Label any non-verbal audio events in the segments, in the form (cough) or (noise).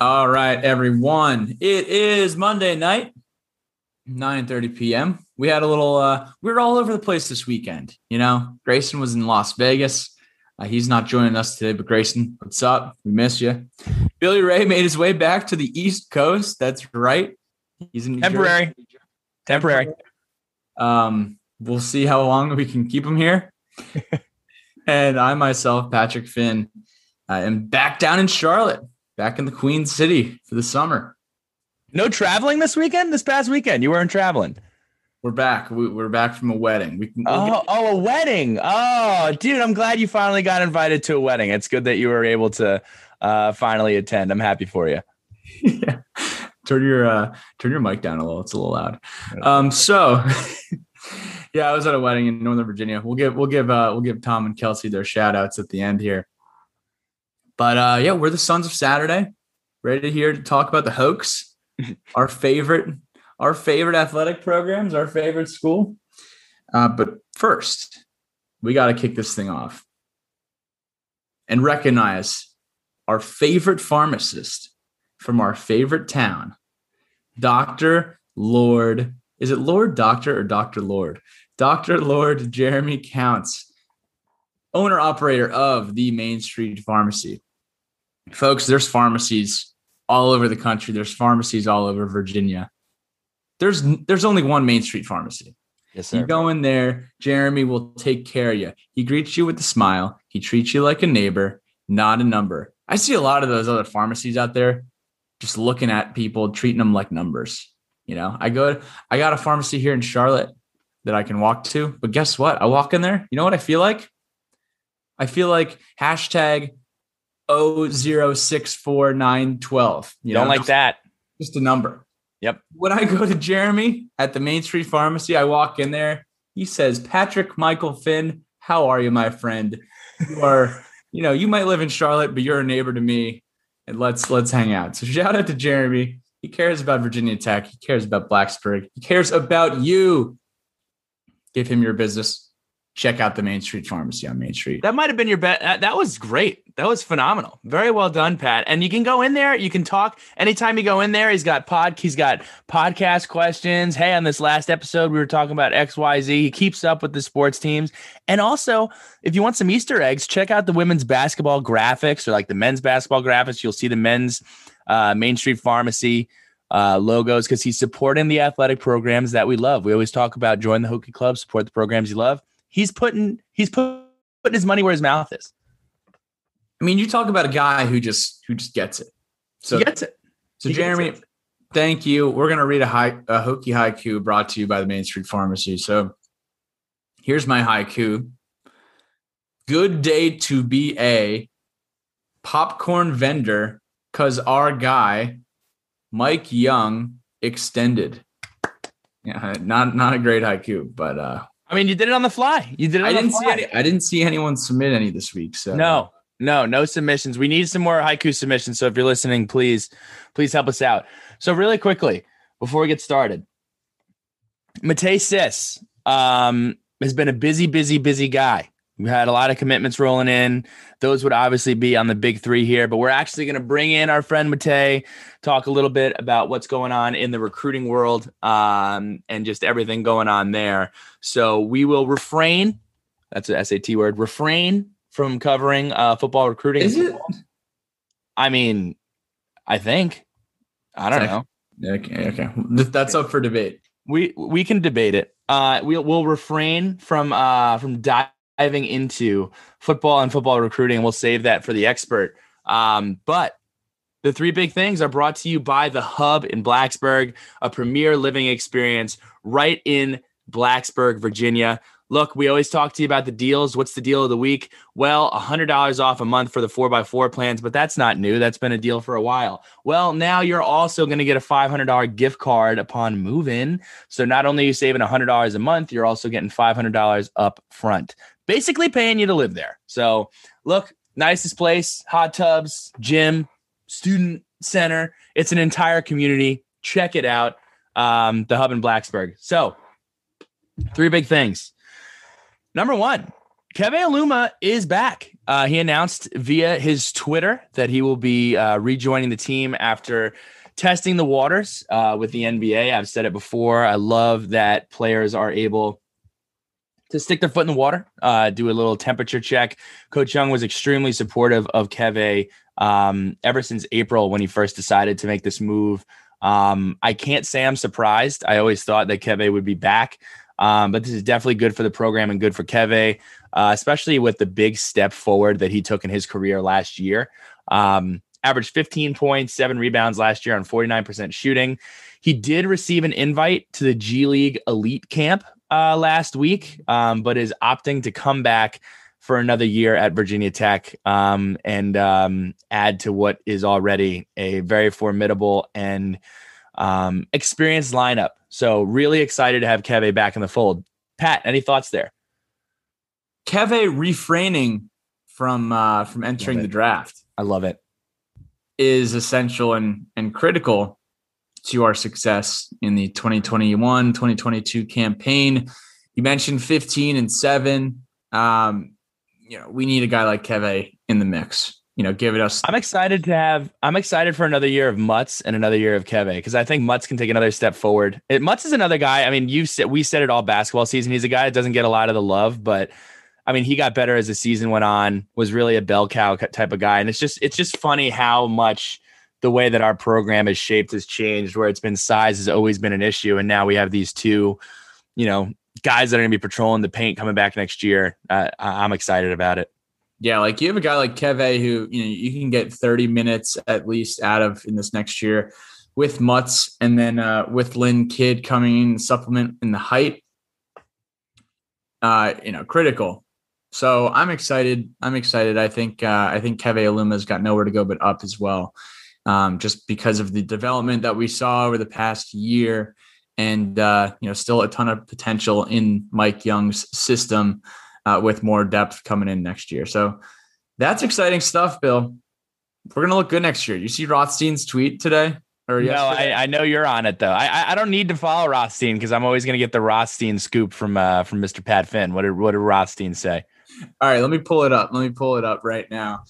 All right, everyone. It is Monday night, 9:30 p.m. We had a little uh we were all over the place this weekend, you know. Grayson was in Las Vegas. Uh, he's not joining us today, but Grayson, what's up? We miss you. Billy Ray made his way back to the East Coast. That's right. He's in New temporary. Jersey. Temporary. Um, we'll see how long we can keep him here. (laughs) and I myself, Patrick Finn, I am back down in Charlotte, back in the Queen City for the summer. No traveling this weekend. This past weekend, you weren't traveling. We're back. We, are back from a wedding. We can. We'll oh, get- oh, a wedding. Oh, dude, I'm glad you finally got invited to a wedding. It's good that you were able to uh, finally attend. I'm happy for you. (laughs) yeah. Turn your uh, turn your mic down a little. It's a little loud. Um, so. (laughs) yeah, I was at a wedding in Northern Virginia. We'll give we'll give uh, we'll give Tom and Kelsey their shout outs at the end here. But uh, yeah, we're the Sons of Saturday, ready here to talk about the Hokies, (laughs) our favorite our favorite athletic programs, our favorite school. Uh, but first, we got to kick this thing off and recognize our favorite pharmacist from our favorite town, Dr. Lord. Is it Lord Doctor or Dr. Lord? Dr. Lord Jeremy Counts, owner operator of the Main Street Pharmacy. Folks, there's pharmacies all over the country. There's pharmacies all over Virginia there's there's only one Main Street pharmacy. Yes, sir. You go in there, Jeremy will take care of you. He greets you with a smile. He treats you like a neighbor, not a number. I see a lot of those other pharmacies out there just looking at people, treating them like numbers. You know, I go, I got a pharmacy here in Charlotte that I can walk to, but guess what? I walk in there. You know what I feel like? I feel like hashtag 0064912. You don't like that. Just a number. Yep. When I go to Jeremy at the Main Street Pharmacy, I walk in there. He says, Patrick Michael Finn, how are you, my friend? You are, (laughs) you know, you might live in Charlotte, but you're a neighbor to me. And let's let's hang out. So shout out to Jeremy. He cares about Virginia Tech. He cares about Blacksburg. He cares about you. Give him your business check out the Main Street Pharmacy on Main Street. That might have been your bet. That was great. That was phenomenal. Very well done, Pat. And you can go in there. You can talk anytime you go in there. He's got pod. He's got podcast questions. Hey, on this last episode, we were talking about X, Y, Z. He keeps up with the sports teams. And also, if you want some Easter eggs, check out the women's basketball graphics or like the men's basketball graphics. You'll see the men's uh, Main Street Pharmacy. Uh, logos because he's supporting the athletic programs that we love. We always talk about join the Hokie Club, support the programs you love he's putting he's put, putting his money where his mouth is. I mean, you talk about a guy who just who just gets it. So he gets it. So he Jeremy, it. thank you. We're gonna read a high a Hokie haiku brought to you by the Main Street Pharmacy. So here's my haiku. Good day to be a popcorn vendor, cause our guy, Mike Young, extended. Yeah, not not a great haiku, but uh I mean, you did it on the fly. You did it. I didn't see any. I didn't see anyone submit any this week. So no, no, no submissions. We need some more haiku submissions. So if you're listening, please, please help us out. So really quickly before we get started, Matej Sis um, has been a busy, busy, busy guy. We had a lot of commitments rolling in. Those would obviously be on the big three here, but we're actually going to bring in our friend Matej, talk a little bit about what's going on in the recruiting world um, and just everything going on there. So we will refrain. That's an SAT word. Refrain from covering uh, football recruiting. Is it? I mean, I think. I don't know. Okay, okay. That's up for debate. We we can debate it. Uh, we'll we'll refrain from uh from diving diving into football and football recruiting. We'll save that for the expert. Um, but the three big things are brought to you by the Hub in Blacksburg, a premier living experience right in Blacksburg, Virginia. Look, we always talk to you about the deals. What's the deal of the week? Well, $100 off a month for the 4x4 plans, but that's not new. That's been a deal for a while. Well, now you're also going to get a $500 gift card upon move in. So not only are you saving $100 a month, you're also getting $500 up front basically paying you to live there. So, look, nicest place, hot tubs, gym, student center. It's an entire community. Check it out. Um, the hub in Blacksburg. So, three big things. Number one, Keve Aluma is back. Uh, he announced via his Twitter that he will be uh, rejoining the team after testing the waters uh, with the NBA. I've said it before. I love that players are able to stick their foot in the water, uh, do a little temperature check. Coach Young was extremely supportive of Keve um, ever since April when he first decided to make this move. Um, I can't say I'm surprised. I always thought that Keve would be back, um, but this is definitely good for the program and good for Keve, uh, especially with the big step forward that he took in his career last year. Um, averaged 15 points, seven rebounds last year on 49% shooting. He did receive an invite to the G League Elite Camp uh, last week, um, but is opting to come back for another year at Virginia Tech um, and um, add to what is already a very formidable and um, experienced lineup. So, really excited to have Keve back in the fold. Pat, any thoughts there? Keve refraining from uh, from entering the draft. I love it. Is essential and and critical to our success in the 2021 2022 campaign. You mentioned 15 and seven. Um, you know, we need a guy like Keve in the mix. You know, give it us. I'm excited to have. I'm excited for another year of Mutts and another year of Keve because I think Mutts can take another step forward. It, Mutts is another guy. I mean, you said we said it all basketball season. He's a guy that doesn't get a lot of the love, but I mean, he got better as the season went on. Was really a bell cow type of guy, and it's just it's just funny how much the way that our program is shaped has changed. Where it's been size has always been an issue, and now we have these two, you know, guys that are going to be patrolling the paint coming back next year. Uh, I'm excited about it. Yeah, like you have a guy like Keve who you know you can get 30 minutes at least out of in this next year with Mutts, and then uh, with Lynn Kidd coming in supplement in the height. Uh, you know, critical. So I'm excited. I'm excited. I think uh, I think Keve Aluma's got nowhere to go but up as well, um, just because of the development that we saw over the past year and uh, you know still a ton of potential in Mike Young's system uh, with more depth coming in next year. So that's exciting stuff, Bill. We're gonna look good next year. You see Rothstein's tweet today? Or no, I, I, know you're on it though. I I don't need to follow Rothstein because I'm always gonna get the Rothstein scoop from uh, from Mr. Pat Finn. What did what did Rothstein say? All right, let me pull it up. Let me pull it up right now.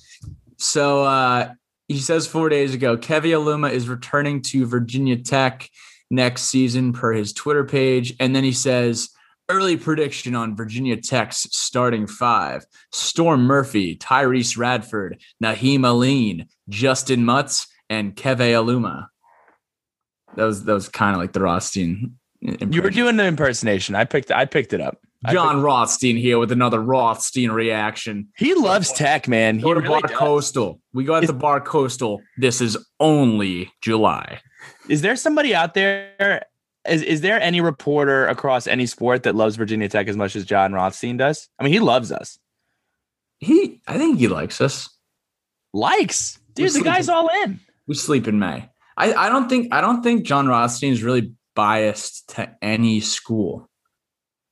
So uh, he says four days ago, Keve Aluma is returning to Virginia Tech next season per his Twitter page. And then he says, early prediction on Virginia Tech's starting five Storm Murphy, Tyrece Radford, Nahiem Alleyne, Justin Mutts, and Keve Aluma. That was that was kind of like the Rothstein. You were doing the impersonation. I picked I picked it up. Jon Rothstein here with another Rothstein reaction. He loves tech, man. He go to really Bar does. Coastal. We go at the Bar Coastal. This is only July. Is there somebody out there? Is, is there any reporter across any sport that loves Virginia Tech as much as Jon Rothstein does? I mean, he loves us. He, I think he likes us. Likes, dude. the guy's all in. We sleep in May. I, I don't think I don't think Jon Rothstein is really biased to any school.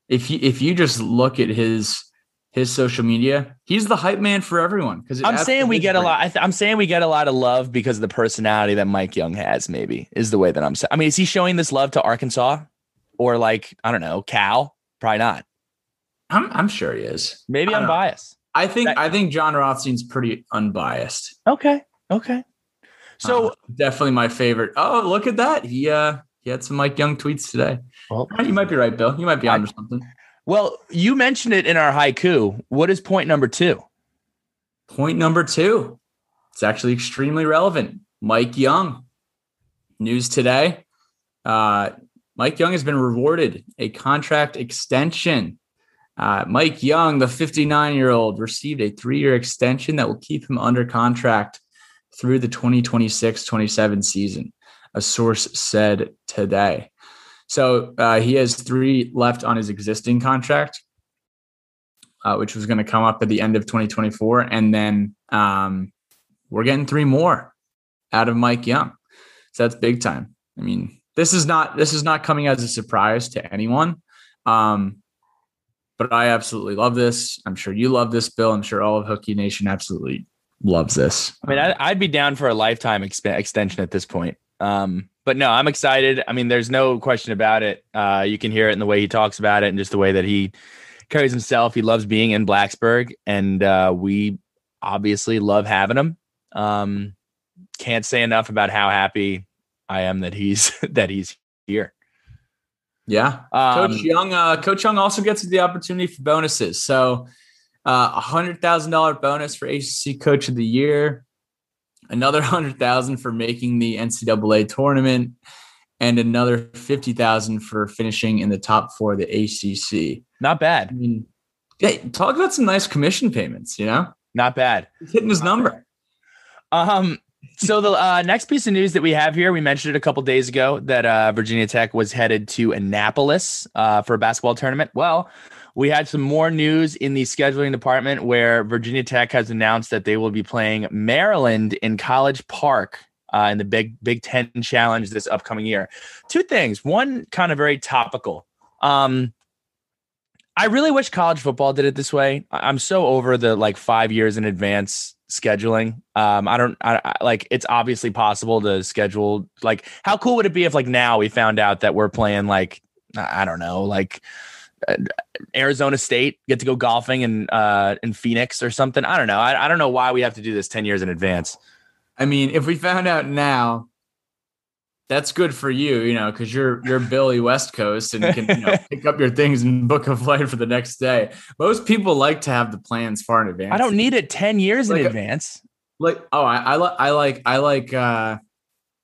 If you if you just look at his his social media. He's the hype man for everyone. Because I'm saying we get a lot. I am saying we get a lot of love because of the personality that Mike Young has. Maybe is the way that I'm saying. I mean, is he showing this love to Arkansas or like I don't know Cal? Probably not. I'm I'm sure he is. Maybe I'm know. biased. I think that, I think Jon Rothstein's pretty unbiased. Okay. Okay. So uh, definitely my favorite. Oh, look at that. He uh he had some Mike Young tweets today. Well, you might be right, Bill. You might be onto something. Well, you mentioned it in our haiku. What is point number two? Point number two. It's actually extremely relevant. Mike Young. News today. Uh, Mike Young has been rewarded a contract extension. Uh, Mike Young, the 59 year old, received a three year extension that will keep him under contract through the 2026 27 season, a source said today. So uh, he has three left on his existing contract, uh, which was going to come up at the end of 2024, and then um, we're getting three more out of Mike Young. So that's big time. I mean, this is not this is not coming as a surprise to anyone. Um, but I absolutely love this. I'm sure you love this, Bill. I'm sure all of Hokie Nation absolutely loves this. I mean, I'd, be down for a lifetime exp- extension at this point. Um, but no, I'm excited. I mean, there's no question about it. Uh, you can hear it in the way he talks about it and just the way that he carries himself. He loves being in Blacksburg, and uh, we obviously love having him. Um, can't say enough about how happy I am that he's (laughs) that he's here. Yeah, um, Coach Young. Uh, Coach Young also gets the opportunity for bonuses. So, uh, a hundred thousand dollar bonus for ACC Coach of the Year, another hundred thousand for making the NCAA tournament, and another fifty thousand for finishing in the top four of the ACC. Not bad. I mean, yeah, talk about some nice commission payments. You know, not bad. He's hitting his number. Um, so the uh, next piece of news that we have here, we mentioned it a couple days ago that uh, Virginia Tech was headed to Annapolis uh, for a basketball tournament. Well, we had some more news in the scheduling department where Virginia Tech has announced that they will be playing Maryland in College Park uh, in the Big Big Ten Challenge this upcoming year. Two things. One, kind of very topical. Um, I really wish college football did it this way. I'm so over the like five years in advance scheduling. Um, I don't I, I, like it's obviously possible to schedule like how cool would it be if like now we found out that we're playing like I don't know like Arizona State get to go golfing in uh in Phoenix or something. I don't know. I, I don't know why we have to do this 10 years in advance. I mean, if we found out now, that's good for you, you know, because you're you're Billy West Coast and can you know, (laughs) pick up your things and book a flight for the next day. Most people like to have the plans far in advance. I don't need it ten years like in advance. like oh, I, I like I like I like uh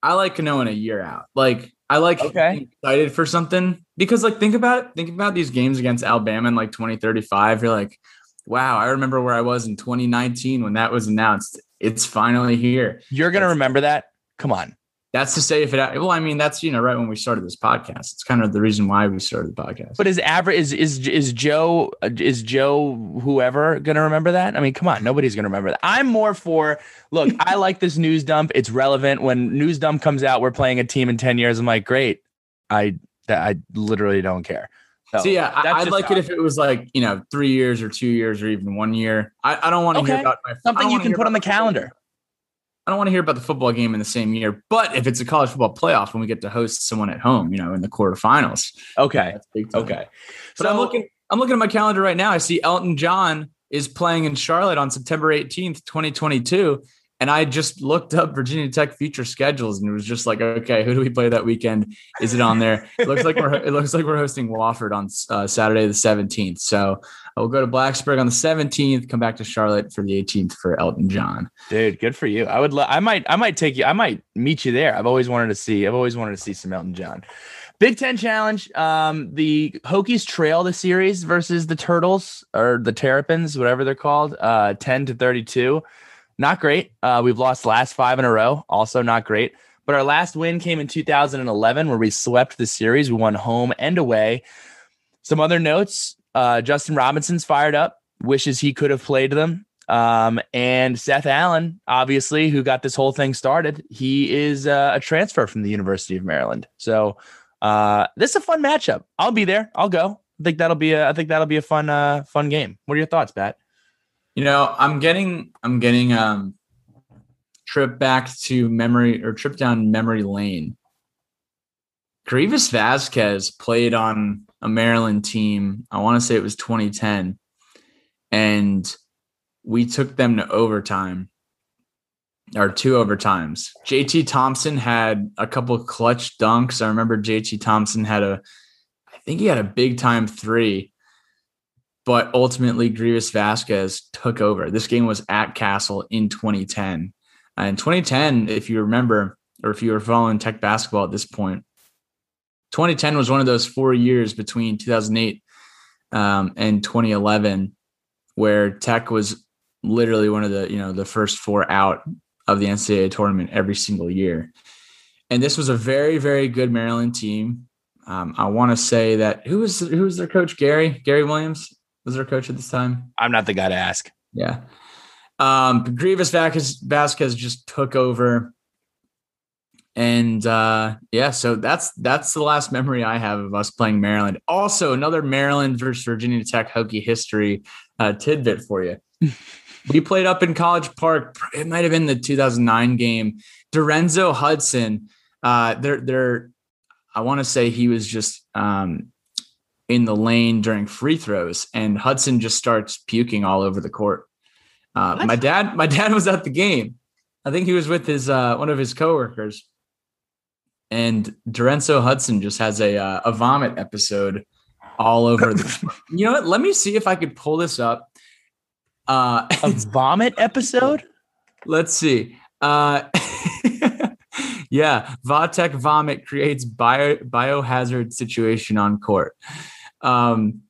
I like knowing a year out. Like I like okay. excited for something because like think about it. Think about these games against Alabama in like 2035. You're like, wow, I remember where I was in 2019 when that was announced. It's finally here. You're gonna that's, remember that? Come on that's to say if it well i mean that's you know right when we started this podcast. It's kind of the reason why we started the podcast. But is average is is is joe is joe whoever gonna remember that? I mean come on nobody's gonna remember that. I'm more for look i (laughs) like this news dump. It's relevant. When news dump comes out we're playing a team in 10 years. I'm like great. I i literally don't care. So, so yeah i'd like it if it was like you know three years or two years or even one year. I, I don't want to okay. hear about my, something you can put on the calendar I don't want to hear about the football game in the same year, but if it's a college football playoff when we get to host someone at home, you know, in the quarterfinals. Okay. Okay. But so, I'm looking I'm looking at my calendar right now. I see Elton John is playing in Charlotte on September 18th, 2022. And I just looked up Virginia Tech future schedules and it was just like, okay, who do we play that weekend? Is it on there? It looks like we're it looks like we're hosting Wofford on uh, Saturday the 17th. So We'll go to Blacksburg on the 17th, come back to Charlotte for the 18th for Elton John. Dude, good for you. I would lo- I might I might take you I might meet you there. I've always wanted to see I've always wanted to see some Elton John. Big Ten Challenge. Um, the Hokies trail the series versus the Turtles or the Terrapins, whatever they're called, uh, 10 to 32. Not great. Uh, we've lost last five in a row. Also not great. But our last win came in 2011 where we swept the series. We won home and away. Some other notes uh, Justin Robinson's fired up, wishes he could have played them. Um, and Seth Allen, obviously, who got this whole thing started, he is uh, a transfer from the University of Maryland. So uh, this is a fun matchup. I'll be there. I'll go. I think that'll be a. I think that'll be a fun, uh, fun game. What are your thoughts, Pat? You know, I'm getting, I'm getting um trip back to memory or trip down memory lane. Greivis Vasquez played on a Maryland team. I want to say it was 2010. And we took them to overtime or two overtimes. JT Thompson had a couple clutch dunks. I remember JT Thompson had a, I think he had a big time three, but ultimately Greivis Vasquez took over. This game was at Cassell in 2010. And 2010, if you remember, or if you were following tech basketball at this point, 2010 was one of those four years between 2008 um, and 2011 where Tech was literally one of the you know the first four out of the NCAA tournament every single year. And this was a very very good Maryland team. Um, I want to say that who was who was their coach? Gary Gary Williams was their coach at this time. I'm not the guy to ask. Yeah. Um, Greivis Vasquez, Vasquez just took over and uh, yeah, so that's that's the last memory I have of us playing Maryland. Also, another Maryland versus Virginia Tech Hokie history uh, tidbit for you. (laughs) we played up in College Park. It might have been the 2009 game. Dorenzo Hudson. Uh, they're they're. I want to say he was just um, in the lane during free throws, and Hudson just starts puking all over the court. Uh, my dad, my dad was at the game. I think he was with his uh, one of his coworkers, and Dorenzo Hudson just has a uh, a vomit episode all over the. (laughs) you know what? Let me see if I could pull this up. Uh, a vomit (laughs) episode. Let's see. Uh, (laughs) yeah, Vatek vomit creates bio biohazard situation on court. Um,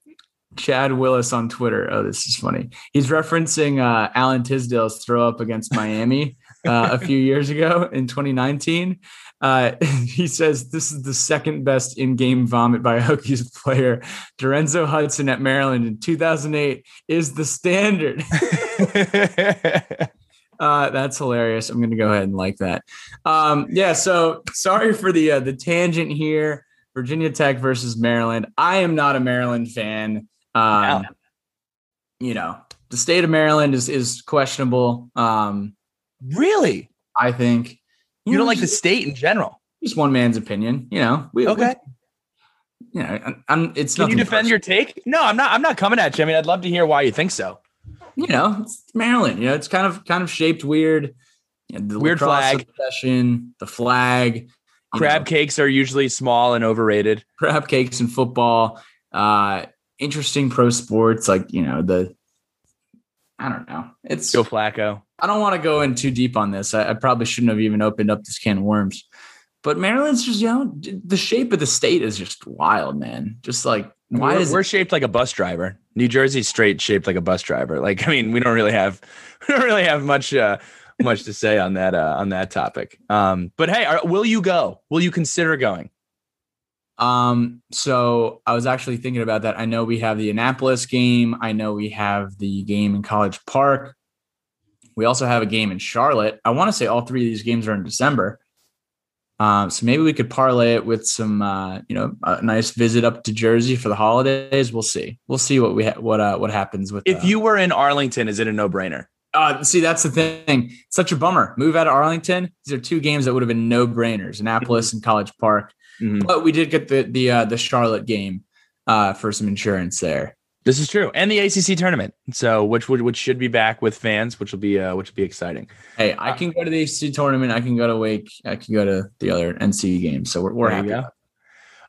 Chad Willis on Twitter. Oh, this is funny. He's referencing uh, Alan Tisdale's throw up against Miami uh, a few years ago in 2019. Uh, (laughs) he says this is the second best in-game vomit by a Hokies (laughs) player. Dorenzo Hudson at Maryland in 2008 is the standard. (laughs) uh, that's hilarious. I'm going to go ahead and like that. Um, yeah. So sorry for the uh, the tangent here. Virginia Tech versus Maryland. I am not a Maryland fan. Um, You know, the state of Maryland is is questionable. Um, really, I think you, you don't like the state in general. Just one man's opinion. You know, we, okay. We, you know, I'm, it's. Can you defend personal. your take? No, I'm not. I'm not coming at you. I mean, I'd love to hear why you think so. You know, it's Maryland. You know, it's kind of kind of shaped weird. You know, the weird flag session, the flag. Crab know, cakes are usually small and overrated. Crab cakes in football. Uh, interesting pro sports like you know the I don't know. It's Joe Flacco. I don't want to go in too deep on this. I, I, probably shouldn't have even opened up this can of worms. But Maryland's just, you know, the shape of the state is just wild, man. Just like why we're, is we're it- shaped like a bus driver. New Jersey's straight shaped like a bus driver. Like, I mean, we don't really have (laughs) we don't really have much uh much to say on that uh on that topic. Um, but hey, are, will you go? Will you consider going? Um, so I was actually thinking about that. I know we have the Annapolis game. I know we have the game in College Park. We also have a game in Charlotte. I want to say all three of these games are in December. Um, so maybe we could parlay it with some, uh, you know, a nice visit up to Jersey for the holidays. We'll see. We'll see what we ha- what uh, what happens with. If uh, you were in Arlington, is it a no brainer? Uh, see, that's the thing. Such a bummer. Move out of Arlington. These are two games that would have been no brainers: Annapolis and College Park. Mm-hmm. But we did get the the uh, the Charlotte game uh, for some insurance there. This is true, and the ACC tournament. So, which would which should be back with fans, which will be uh, which will be exciting. Hey, I can go to the ACC tournament. I can go to Wake. I can go to the other NC games. So we're, we're happy.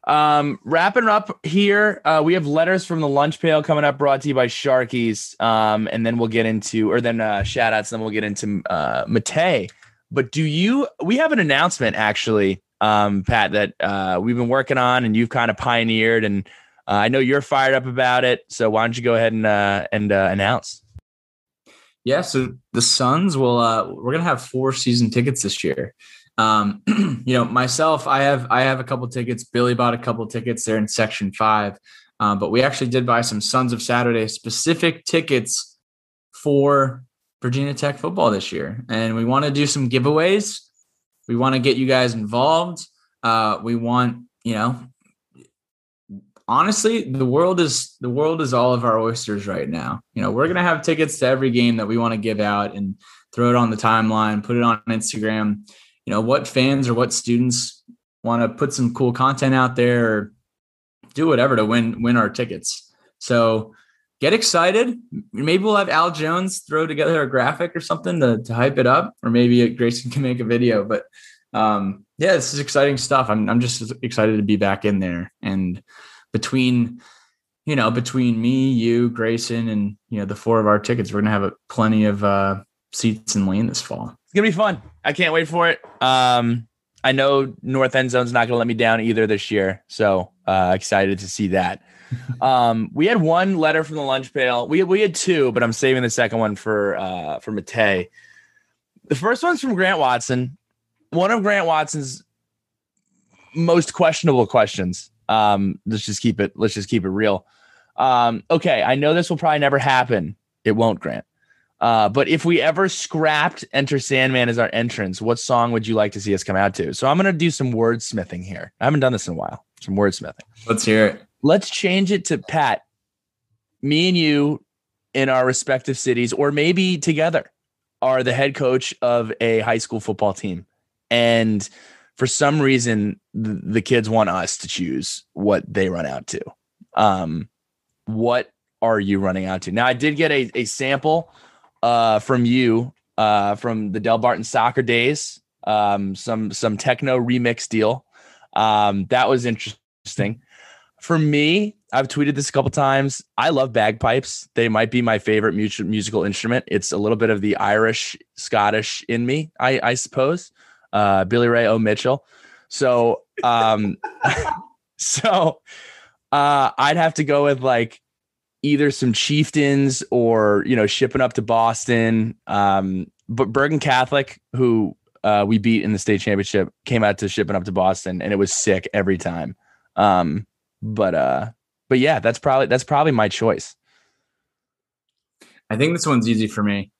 Um, wrapping up here, uh, we have letters from the lunch pail coming up, brought to you by Sharkies. Um, and then we'll get into, or then uh, shout outs, and then we'll get into uh, Matej. But do you? We have an announcement actually um, Pat, that uh, we've been working on and you've kind of pioneered. And uh, I know you're fired up about it. So why don't you go ahead and uh, and uh, announce? Yeah, so the Sons will. Uh, we're gonna have four season tickets this year. Um, (clears throat) you know, myself, I have I have a couple tickets. Billy bought a couple tickets. They're in section five, um, but we actually did buy some Sons of Saturday specific tickets for Virginia Tech football this year, and we want to do some giveaways. We want to get you guys involved. Uh, we want, you know, honestly, the world is the world is all of our oysters right now. You know, we're gonna have tickets to every game that we want to give out and throw it on the timeline, put it on Instagram. You know, what fans or what students want to put some cool content out there or do whatever to win win our tickets. So get excited. Maybe we'll have Al Jones throw together a graphic or something to, to hype it up, or maybe Grayson can make a video. But um, yeah, this is exciting stuff. I'm I'm just excited to be back in there. And between you know between me, you, Grayson, and you know the four of our tickets, we're gonna have a, plenty of uh, seats in Lane this fall. It's gonna be fun. I can't wait for it. Um, I know North End Zone's not gonna let me down either this year, so uh, excited to see that (laughs) um, we had one letter from the lunch pail. We we had two, but I'm saving the second one for uh, for Matej. The first one's from Grant Watson. One of Grant Watson's most questionable questions. Um, let's just keep it. Let's just keep it real. Um, okay, I know this will probably never happen. It won't, Grant. Uh, but if we ever scrapped Enter Sandman as our entrance, what song would you like to see us come out to? So I'm to do some wordsmithing here. I haven't done this in a while. Some wordsmithing. Let's hear it. Let's change it to Pat, me and you in our respective cities, or maybe together, are the head coach of a high school football team. And for some reason, the, the kids want us to choose what they run out to. Um, what are you running out to? Now, I did get a, a sample uh, from you uh, from the Delbarton soccer days, um, some some techno remix deal. Um, that was interesting. For me, I've tweeted this a couple times. I love bagpipes. They might be my favorite musical instrument. It's a little bit of the Irish, Scottish in me, I, I suppose. Uh, Billy Ray O. Mitchell. So, um, (laughs) so uh, I'd have to go with like either some chieftains or you know shipping up to Boston. Um, but Bergen Catholic, who uh, we beat in the state championship, came out to shipping up to Boston, and it was sick every time. Um, but uh, but yeah, that's probably that's probably my choice. I think this one's easy for me.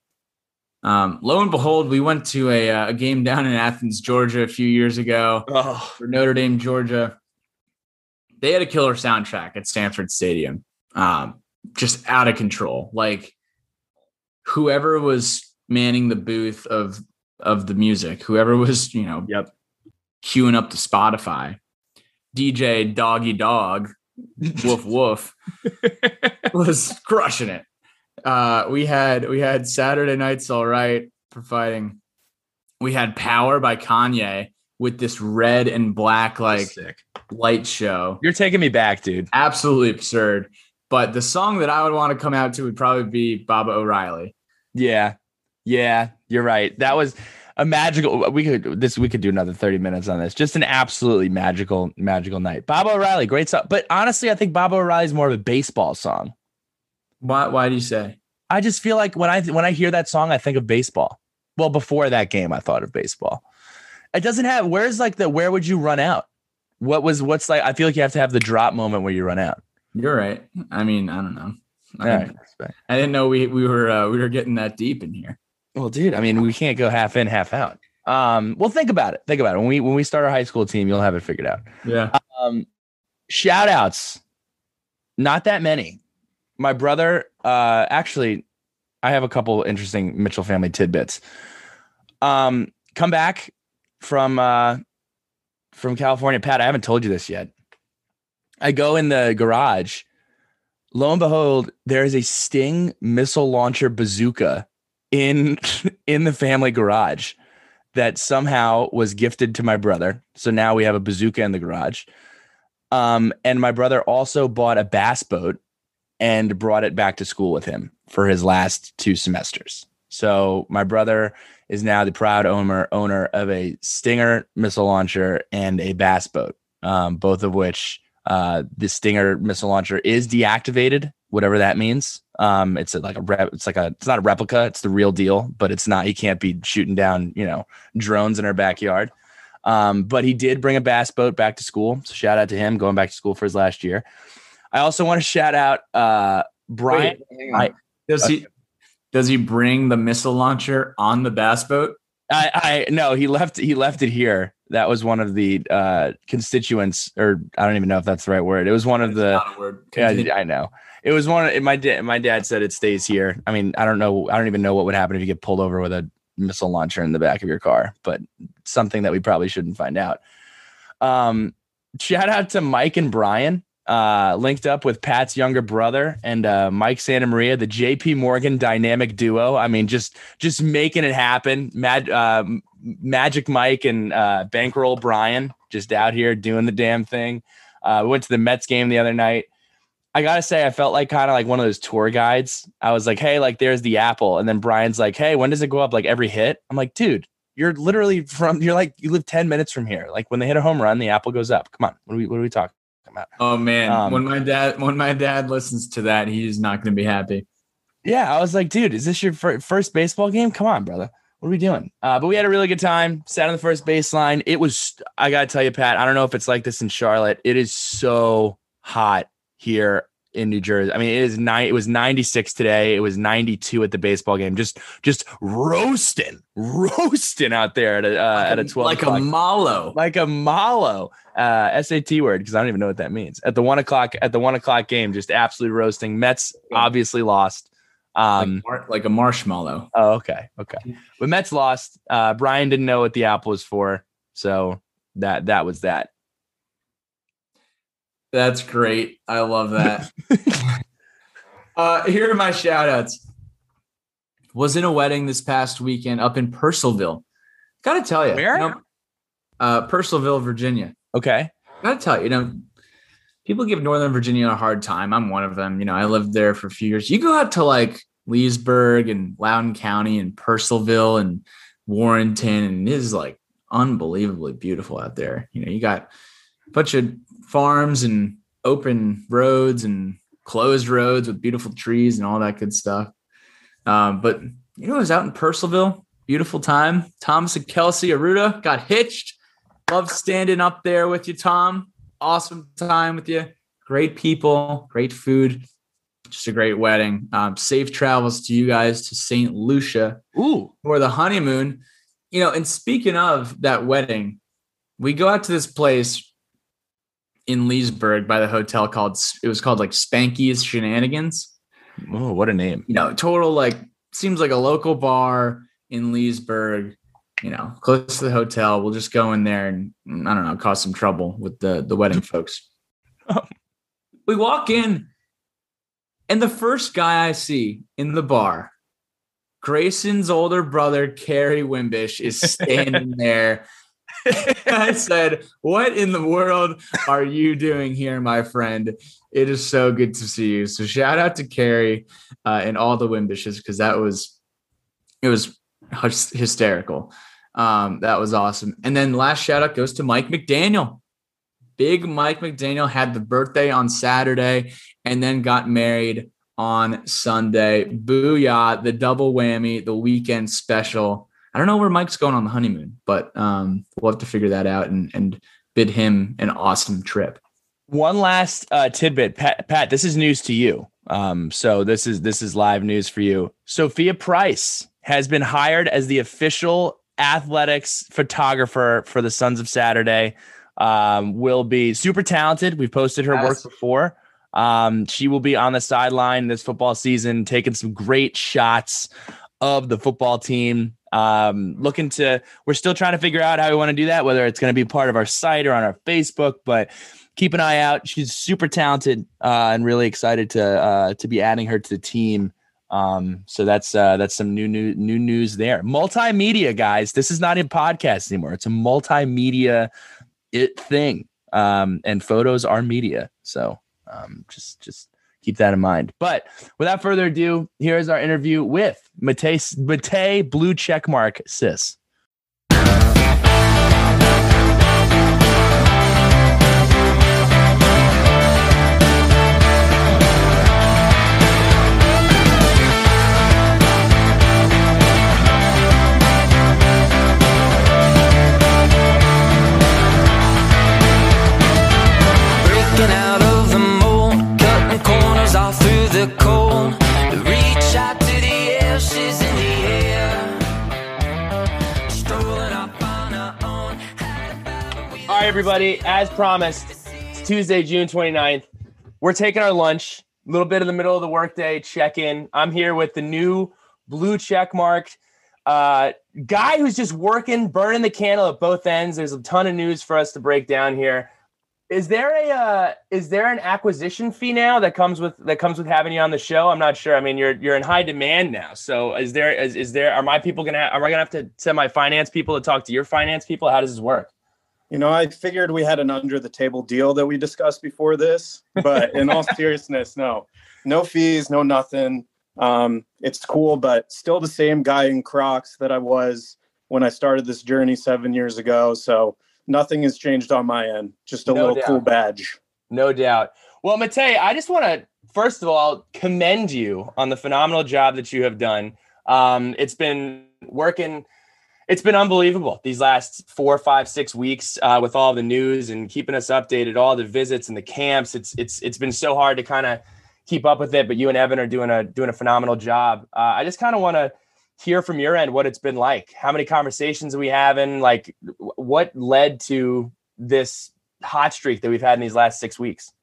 Um, lo and behold, we went to a, uh, a, game down in Athens, Georgia, a few years ago oh. for Notre Dame, Georgia. They had a killer soundtrack at Sanford Stadium, um, just out of control. Like whoever was manning the booth of of the music, whoever was, you know, yep, queuing up to Spotify, DJ Doggy Dog, Woof Woof, (laughs) was crushing it. Uh, we had we had Saturday Nights All Right for fighting. We had Power by Kanye with this red and black like Sick. light show. You're taking me back, dude. Absolutely absurd. But the song that I would want to come out to would probably be Baba O'Riley. Yeah. Yeah, you're right. That was a magical we could this we could do another 30 minutes on this. Just an absolutely magical, magical night. Baba O'Riley great song. But honestly, I think Baba O'Riley is more of a baseball song. Why why do you say? I just feel like when I when I hear that song, I think of baseball. Well, before that game, I thought of baseball. It doesn't have where's like the where would you run out? What was what's like I feel like you have to have the drop moment where you run out. You're right. I mean, I don't know. I, right. I didn't know we we were uh, we were getting that deep in here. Well, dude, I mean, we can't go half in, half out. Um, well, think about it. Think about it. When we when we start our high school team, you'll have it figured out. Yeah. Um, shout outs. Not that many. My brother, uh, actually, I have a couple interesting Mitchell family tidbits. Um, come back from uh from California, Pat. I haven't told you this yet. I go in the garage. Lo and behold, there is a Sting missile launcher bazooka in (laughs) in the family garage that somehow was gifted to my brother. So now we have a bazooka in the garage. Um, and my brother also bought a bass boat and brought it back to school with him for his last two semesters. So my brother is now the proud owner owner of a Stinger missile launcher and a bass boat, um, both of which uh, the Stinger missile launcher is deactivated, whatever that means. Um, it's a, like a it's like a it's not a replica, it's the real deal, but it's not. He can't be shooting down you know drones in our backyard. Um, but he did bring a bass boat back to school. So shout out to him going back to school for his last year. I also want to shout out uh, Brian. Wait, I, does he does he bring the missile launcher on the bass boat? I, I no, he left he left it here. That was one of the uh, constituents, or I don't even know if that's the right word. It was one of the. Yeah, I know. It was one. Of, my dad. My dad said it stays here. I mean, I don't know. I don't even know what would happen if you get pulled over with a missile launcher in the back of your car, but something that we probably shouldn't find out. Um, shout out to Mike and Brian uh, linked up with Pat's younger brother and uh, Mike Santa Maria, the JP Morgan dynamic duo. I mean, just just making it happen. Mad, uh, Magic Mike and uh, Bankroll Brian just out here doing the damn thing. Uh, we went to the Mets game the other night. I gotta say, I felt like kind of like one of those tour guides. I was like, "Hey, like, there's the apple," and then Brian's like, "Hey, when does it go up? Like every hit?" I'm like, "Dude, you're literally from. You're like, you live ten minutes from here. Like when they hit a home run, the apple goes up. Come on, what are we? What are we talking?" About. Oh man, um, when my dad when my dad listens to that, he's not going to be happy. Yeah, I was like, dude, is this your first baseball game? Come on, brother. What are we doing? Uh, but we had a really good time. Sat on the first baseline. It was, I gotta tell you, Pat. I don't know if it's like this in Charlotte. It is so hot here in New Jersey. I mean, it is nine. It was 96 today. It was 92 at the baseball game. Just, just roasting, (laughs) roasting out there at a uh, like at a 12 like o'clock. a mallow, like a malo. Uh, SAT word because I don't even know what that means. At the one o'clock at the one o'clock game, just absolutely roasting. Mets obviously lost. Um, like, mar- like a marshmallow. Oh, okay, okay. But Mets lost. Uh, Brian didn't know what the apple was for, so that that was that That's great. I love that. (laughs) uh, here are my shout outs. Was in a wedding this past weekend up in Purcellville. Gotta tell you. Where? You know, uh, Purcellville, Virginia. Okay. I gotta tell you, you know, people give Northern Virginia a hard time. I'm one of them. You know, I lived there for a few years. You go out to like Leesburg and Loudoun County and Purcellville and Warrenton, and it is like unbelievably beautiful out there. You know, you got a bunch of farms and open roads and closed roads with beautiful trees and all that good stuff. Um, but you know, I was out in Purcellville, beautiful time. Thomas and Kelsey Aruda got hitched. Love standing up there with you, Tom. Awesome time with you. Great people, great food, just a great wedding. Um, safe travels to you guys to St. Lucia Ooh. for the honeymoon. You know, and speaking of that wedding, we go out to this place in Leesburg by the hotel called it was called like Spanky's Shenanigans. Oh, what a name. You know, total like seems like a local bar in Leesburg, you know, close to the hotel. We'll just go in there and I don't know, cause some trouble with the the wedding folks. (laughs) we walk in and the first guy I see in the bar, Grayson's older brother, Kerry Wimbish, is standing (laughs) there. I said, What in the world are you doing here, my friend? It is so good to see you. So shout out to Kerry uh, and all the Wimbishes because that was it was hysterical. Um, that was awesome. And then last shout out goes to Mike McDaniel. Big Mike McDaniel had the birthday on Saturday and then got married on Sunday. Booyah, the double whammy, the weekend special. I don't know where Mike's going on the honeymoon, but um, we'll have to figure that out and, and bid him an awesome trip. One last uh, tidbit, Pat, Pat. This is news to you. Um, so this is this is live news for you. Sophia Price has been hired as the official athletics photographer for the Sons of Saturday. Um, will be super talented. We've posted her work before. Um, she will be on the sideline this football season, taking some great shots of the football team. Um, looking to, we're still trying to figure out how we want to do that, whether it's going to be part of our site or on our Facebook, but keep an eye out. She's super talented uh, and really excited to uh, to be adding her to the team. Um, so that's uh, that's some new new new news there. Multimedia guys, this is not a podcast anymore. It's a multimedia it thing. Um, and photos are media. So um, just just keep that in mind. But without further ado, here's our interview with Matej Matej Blue Checkmark Sis. Everybody. As promised, it's Tuesday, June 29th. We're taking our lunch, a little bit in the middle of the workday, check in. I'm here with the new blue check marked uh, guy who's just working, burning the candle at both ends. There's a ton of news for us to break down here. Is there a uh, is there an acquisition fee now that comes with that comes with having you on the show? I'm not sure. I mean, you're you're in high demand now. So is there is, is there are my people gonna am I gonna have to send my finance people to talk to your finance people? How does this work? You know, I figured we had an under the table deal that we discussed before this, but in all (laughs) seriousness, no, no fees, no nothing. Um, it's cool, but still the same guy in Crocs that I was when I started this journey seven years ago. So nothing has changed on my end. Just a no little doubt. cool badge. No doubt. Well, Matej, I just want to first of all commend you on the phenomenal job that you have done. Um, it's been working it's been unbelievable these last four, five, six weeks uh, with all the news and keeping us updated, all the visits and the camps. It's it's it's been so hard to kind of keep up with it, but you and Evan are doing a doing a phenomenal job. Uh, I just kind of want to hear from your end what it's been like. How many conversations are we having? Like, what led to this hot streak that we've had in these last six weeks?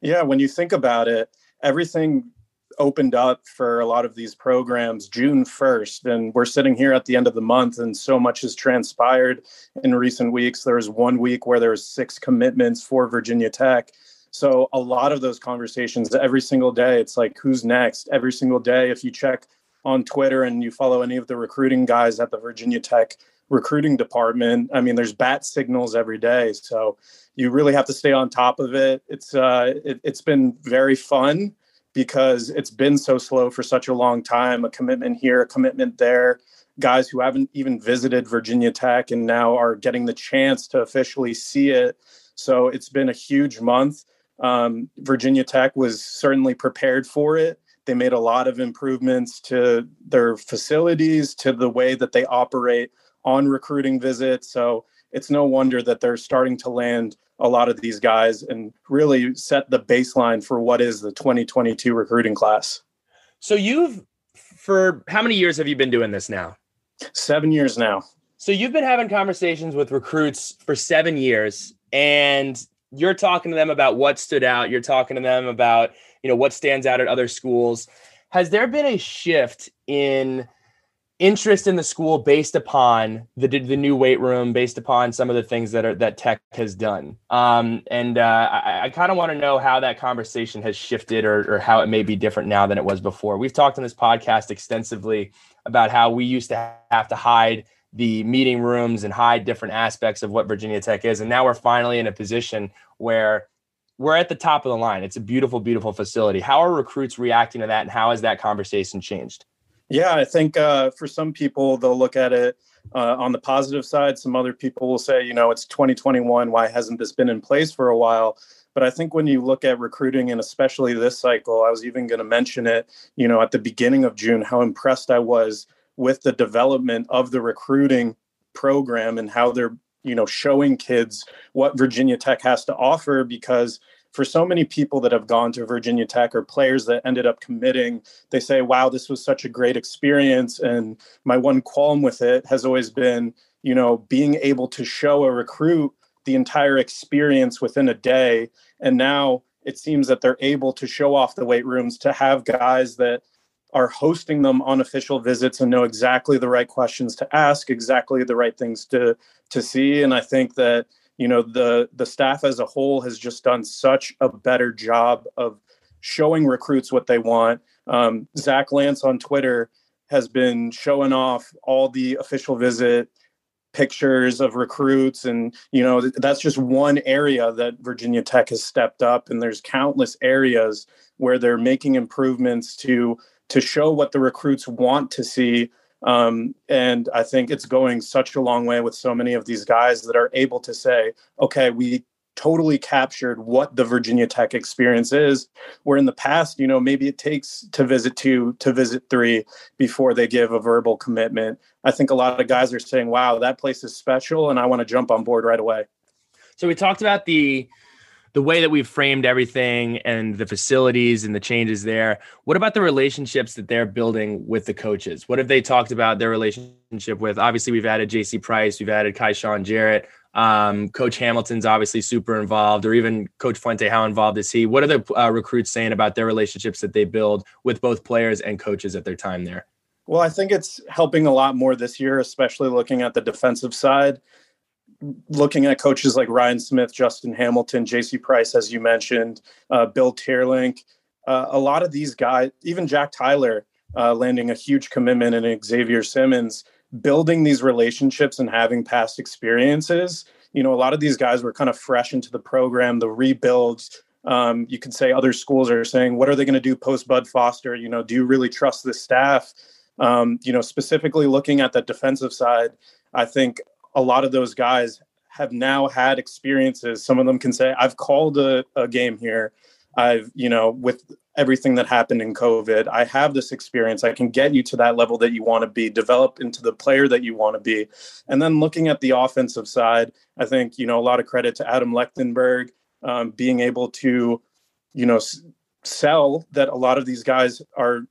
Yeah, when you think about it, everything opened up for a lot of these programs June 1st. And we're sitting here at the end of the month, and so much has transpired in recent weeks. There was one week where there was six commitments for Virginia Tech. So a lot of those conversations every single day, it's like who's next? Every single day, if you check on Twitter and you follow any of the recruiting guys at the Virginia Tech recruiting department, I mean, there's bat signals every day. So you really have to stay on top of it. It's uh, it, it's been very fun because it's been so slow for such a long time. A commitment here, a commitment there. Guys who haven't even visited Virginia Tech and now are getting the chance to officially see it. So it's been a huge month. Um, Virginia Tech was certainly prepared for it. They made a lot of improvements to their facilities, to the way that they operate on recruiting visits. So it's no wonder that they're starting to land a lot of these guys and really set the baseline for what is the 2022 recruiting class. So you've for how many years have you been doing this now? 7 years now. So you've been having conversations with recruits for 7 years and you're talking to them about what stood out, you're talking to them about, you know, what stands out at other schools. Has there been a shift in interest in the school based upon the the new weight room, based upon some of the things that are that Tech has done. Um, and uh, I, I kind of want to know how that conversation has shifted, or, or how it may be different now than it was before. We've talked on this podcast extensively about how we used to have to hide the meeting rooms and hide different aspects of what Virginia Tech is, and now we're finally in a position where we're at the top of the line. It's a beautiful, beautiful facility. How are recruits reacting to that, and how has that conversation changed? Yeah, I think uh, for some people, they'll look at it uh, on the positive side. Some other people will say, you know, it's 2021. Why hasn't this been in place for a while? But I think when you look at recruiting and especially this cycle, I was even going to mention it, you know, at the beginning of June, how impressed I was with the development of the recruiting program and how they're, you know, showing kids what Virginia Tech has to offer because for so many people that have gone to Virginia Tech or players that ended up committing, they say, wow, this was such a great experience. And my one qualm with it has always been, you know, being able to show a recruit the entire experience within a day. And now it seems that they're able to show off the weight rooms to have guys that are hosting them on official visits and know exactly the right questions to ask, exactly the right things to to see. And I think that you know the the staff as a whole has just done such a better job of showing recruits what they want. Um, zach lance on twitter has been showing off all the official visit pictures of recruits and you know that's just one area that virginia tech has stepped up and there's countless areas where they're making improvements to to show what the recruits want to see um, and I think it's going such a long way with so many of these guys that are able to say, okay, we totally captured what the Virginia Tech experience is. Where in the past, you know, maybe it takes to visit two, to visit three before they give a verbal commitment. I think a lot of guys are saying, wow, that place is special and I want to jump on board right away. So we talked about the the way that we've framed everything and the facilities and the changes there. What about the relationships that they're building with the coaches? What have they talked about their relationship with? Obviously, we've added JC Price, we've added Kyshoen Jarrett. Um, Coach Hamilton's obviously super involved, or even Coach Fuente. How involved is he? What are the uh, recruits saying about their relationships that they build with both players and coaches at their time there? Well, I think it's helping a lot more this year, especially looking at the defensive side looking at coaches like Ryan Smith, Justin Hamilton, J.C. Price, as you mentioned, uh, Bill Teerlinck, uh, a lot of these guys, even Jack Tyler, uh, landing a huge commitment in Xavier Simmons, building these relationships and having past experiences. You know, a lot of these guys were kind of fresh into the program, the rebuilds. Um, you could say other schools are saying, what are they going to do post Bud Foster? You know, do you really trust the staff? Um, you know, specifically looking at the defensive side, I think a lot of those guys have now had experiences. Some of them can say, I've called a, a game here. I've, you know, with everything that happened in COVID, I have this experience. I can get you to that level that you want to be, develop into the player that you want to be. And then looking at the offensive side, I think, you know, a lot of credit to Adam Lechtenberg um, being able to, you know, s- sell that a lot of these guys are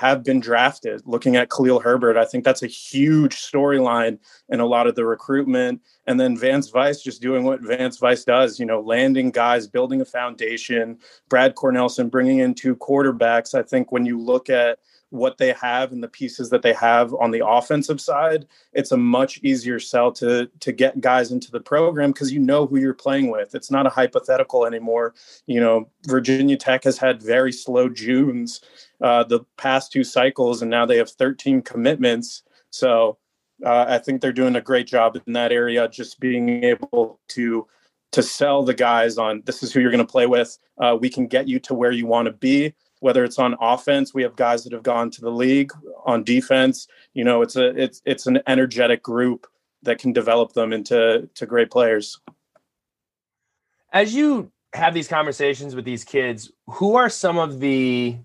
have been drafted. Looking at Khalil Herbert, I think that's a huge storyline in a lot of the recruitment and then Vance Vice just doing what Vance Vice does, you know, landing guys, building a foundation. Brad Cornelsen bringing in two quarterbacks. I think when you look at what they have and the pieces that they have on the offensive side, it's a much easier sell to to get guys into the program because you know who you're playing with. It's not a hypothetical anymore. You know, Virginia Tech has had very slow Junes uh, the past two cycles, and now they have 13 commitments. So uh, I think they're doing a great job in that area, just being able to to sell the guys on this is who you're going to play with. Uh, we can get you to where you want to be. Whether it's on offense we have guys that have gone to the league. On defense you know it's a it's it's an energetic group that can develop them into to great players. As you have these conversations with these kids who are some of the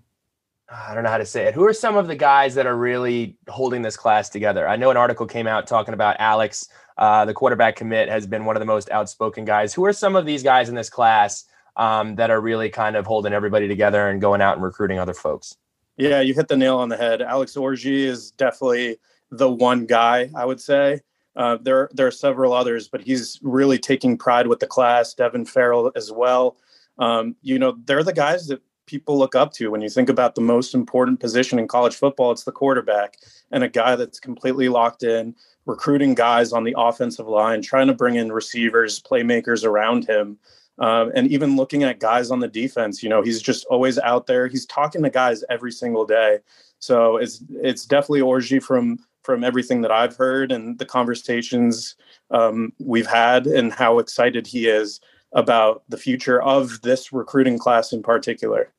I don't know how to say it. Who are some of the guys that are really holding this class together? I know an article came out talking about Alex, uh, the quarterback commit, has been one of the most outspoken guys. Who are some of these guys in this class um, that are really kind of holding everybody together and going out and recruiting other folks. Yeah, you hit the nail on the head. Alex Orji is definitely the one guy I would say. Uh, there, there are several others, but he's really taking pride with the class. Devin Farrell as well. Um, you know, they're the guys that people look up to when you think about the most important position in college football. It's the quarterback and a guy that's completely locked in, recruiting guys on the offensive line, trying to bring in receivers, playmakers around him. Um, and even looking at guys on the defense, you know, he's just always out there. He's talking to guys every single day. So it's it's definitely Orji from from everything that I've heard and the conversations um, we've had, and how excited he is about the future of this recruiting class in particular.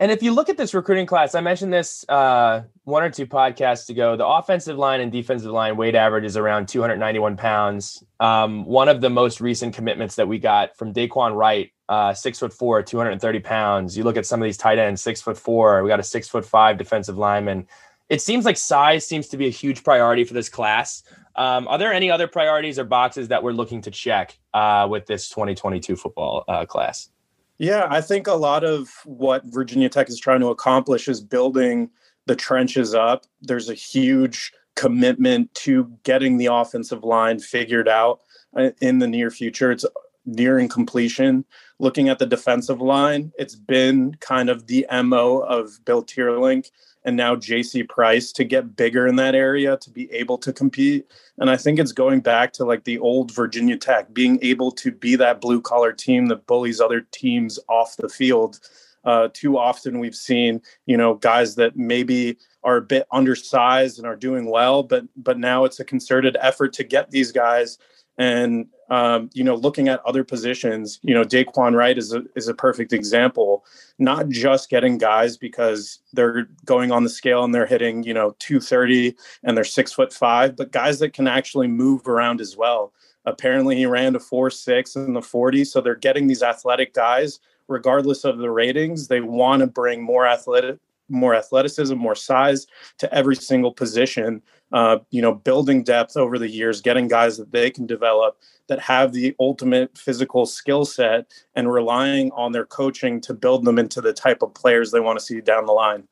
And if you look at this recruiting class, I mentioned this uh, one or two podcasts ago. The offensive line and defensive line weight average is around 291 pounds. Um, one of the most recent commitments that we got from Daquan Wright, uh, six foot four, 230 pounds. You look at some of these tight ends, six foot four. We got a six foot five defensive lineman. It seems like size seems to be a huge priority for this class. Um, are there any other priorities or boxes that we're looking to check uh, with this 2022 football uh, class? Yeah, I think a lot of what Virginia Tech is trying to accomplish is building the trenches up. There's a huge commitment to getting the offensive line figured out uh, in the near future. It's nearing completion. Looking at the defensive line, it's been kind of the MO of Bill Teerlinck and now JC Price to get bigger in that area to be able to compete. And I think it's going back to like the old Virginia Tech being able to be that blue collar team that bullies other teams off the field. Uh, too often we've seen, you know, guys that maybe are a bit undersized and are doing well, but but now it's a concerted effort to get these guys and um, you know, looking at other positions, you know, Daquan Wright is a is a perfect example. Not just getting guys because they're going on the scale and they're hitting, you know, 230 and they're six foot five, but guys that can actually move around as well. Apparently he ran to four six in the 40. So they're getting these athletic guys, regardless of the ratings. They want to bring more athletic more athleticism, more size to every single position. Uh, you know, building depth over the years, getting guys that they can develop that have the ultimate physical skill set, and relying on their coaching to build them into the type of players they want to see down the line.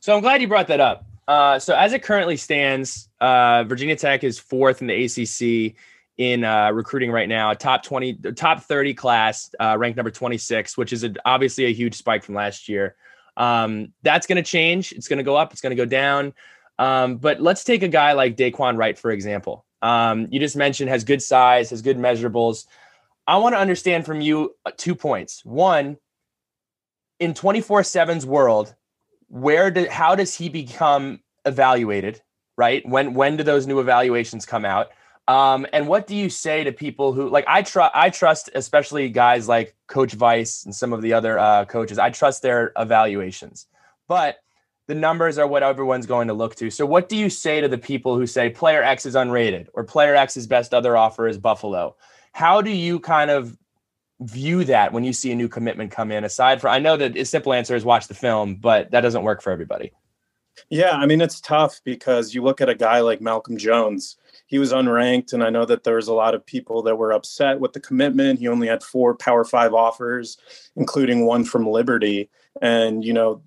So I'm glad you brought that up. Uh, so as it currently stands, uh, Virginia Tech is fourth in the ACC in uh, recruiting right now. A top 20, top 30 class, uh, ranked number 26, which is a, obviously a huge spike from last year. Um, that's going to change. It's going to go up. It's going to go down. Um, but let's take a guy like Daquan Wright, for example. Um, you just mentioned has good size, has good measurables. I want to understand from you uh, two points. One, in 24 7's world, where did how does he become evaluated? Right? When when do those new evaluations come out? Um, and what do you say to people who like I trust I trust especially guys like Coach Vice and some of the other uh, coaches. I trust their evaluations, but the numbers are what everyone's going to look to. So, what do you say to the people who say player X is unrated or player X's best other offer is Buffalo? How do you kind of view that when you see a new commitment come in? Aside from, I know that a simple answer is watch the film, but that doesn't work for everybody. Yeah, I mean, it's tough because you look at a guy like Malcolm Jones. He was unranked, and I know that there was a lot of people that were upset with the commitment. He only had four Power Five offers, including one from Liberty. And, you know,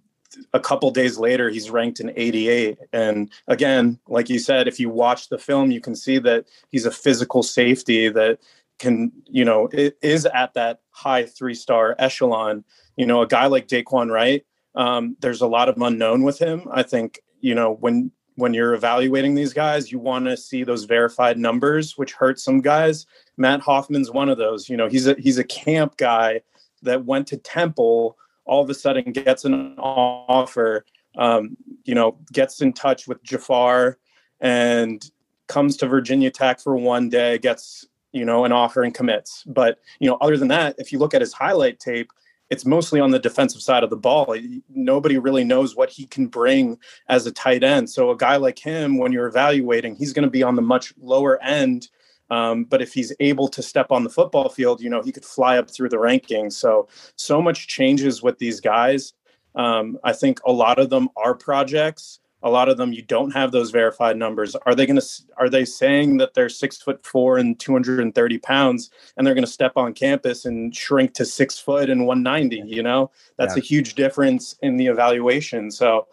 a couple days later he's ranked in 88 and again like you said if you watch the film you can see that he's a physical safety that can you know is at that high three star echelon. You know a guy like Daquan Wright um, there's a lot of unknown with him. I think you know when when you're evaluating these guys you want to see those verified numbers which hurt some guys. Matt Hoffman's one of those. You know he's a he's a camp guy that went to Temple all of a sudden gets an offer, um, you know, gets in touch with Jafar and comes to Virginia Tech for one day, gets, you know, an offer and commits. But, you know, other than that, if you look at his highlight tape, it's mostly on the defensive side of the ball. Nobody really knows what he can bring as a tight end. So a guy like him, when you're evaluating, he's going to be on the much lower end um, but if he's able to step on the football field, you know, he could fly up through the rankings. So, so much changes with these guys. Um, I think a lot of them are projects. A lot of them you don't have those verified numbers. Are they going to? Are they saying that they're six foot four and two hundred and thirty pounds, and they're going to step on campus and shrink to six foot and one ninety? You know, that's yeah. a huge difference in the evaluation. So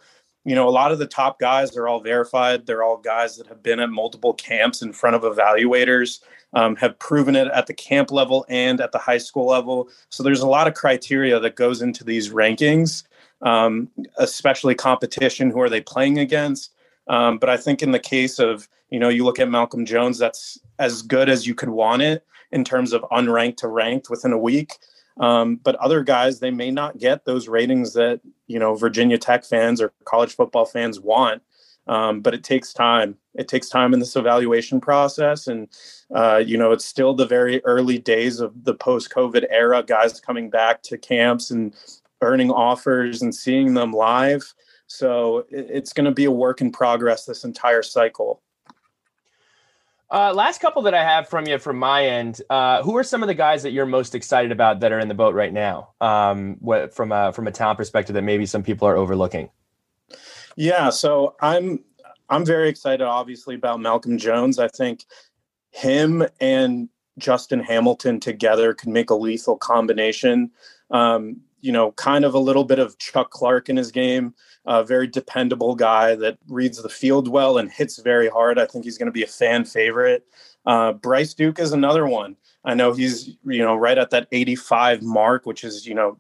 you know, a lot of the top guys are all verified. They're all guys that have been at multiple camps in front of evaluators, um, have proven it at the camp level and at the high school level. So there's a lot of criteria that goes into these rankings, um, especially competition. Who are they playing against? Um, but I think in the case of, you know, you look at Malcolm Jones, that's as good as you could want it in terms of unranked to ranked within a week. Um, but other guys, they may not get those ratings that you know Virginia Tech fans or college football fans want. Um, but it takes time. It takes time in this evaluation process, and uh, you know it's still the very early days of the post-COVID era. Guys coming back to camps and earning offers and seeing them live. So it's going to be a work in progress this entire cycle. Uh, last couple that I have from you from my end, uh, who are some of the guys that you're most excited about that are in the boat right now? Um, what, from a from a talent perspective that maybe some people are overlooking. Yeah, so I'm I'm very excited, obviously, about Malcolm Jones. I think him and Justin Hamilton together could make a lethal combination. Um, you know, kind of a little bit of Chuck Clark in his game a very dependable guy that reads the field well and hits very hard. I think he's going to be a fan favorite. Uh, Bryce Duke is another one. I know he's you know right at that 85 mark, which is you know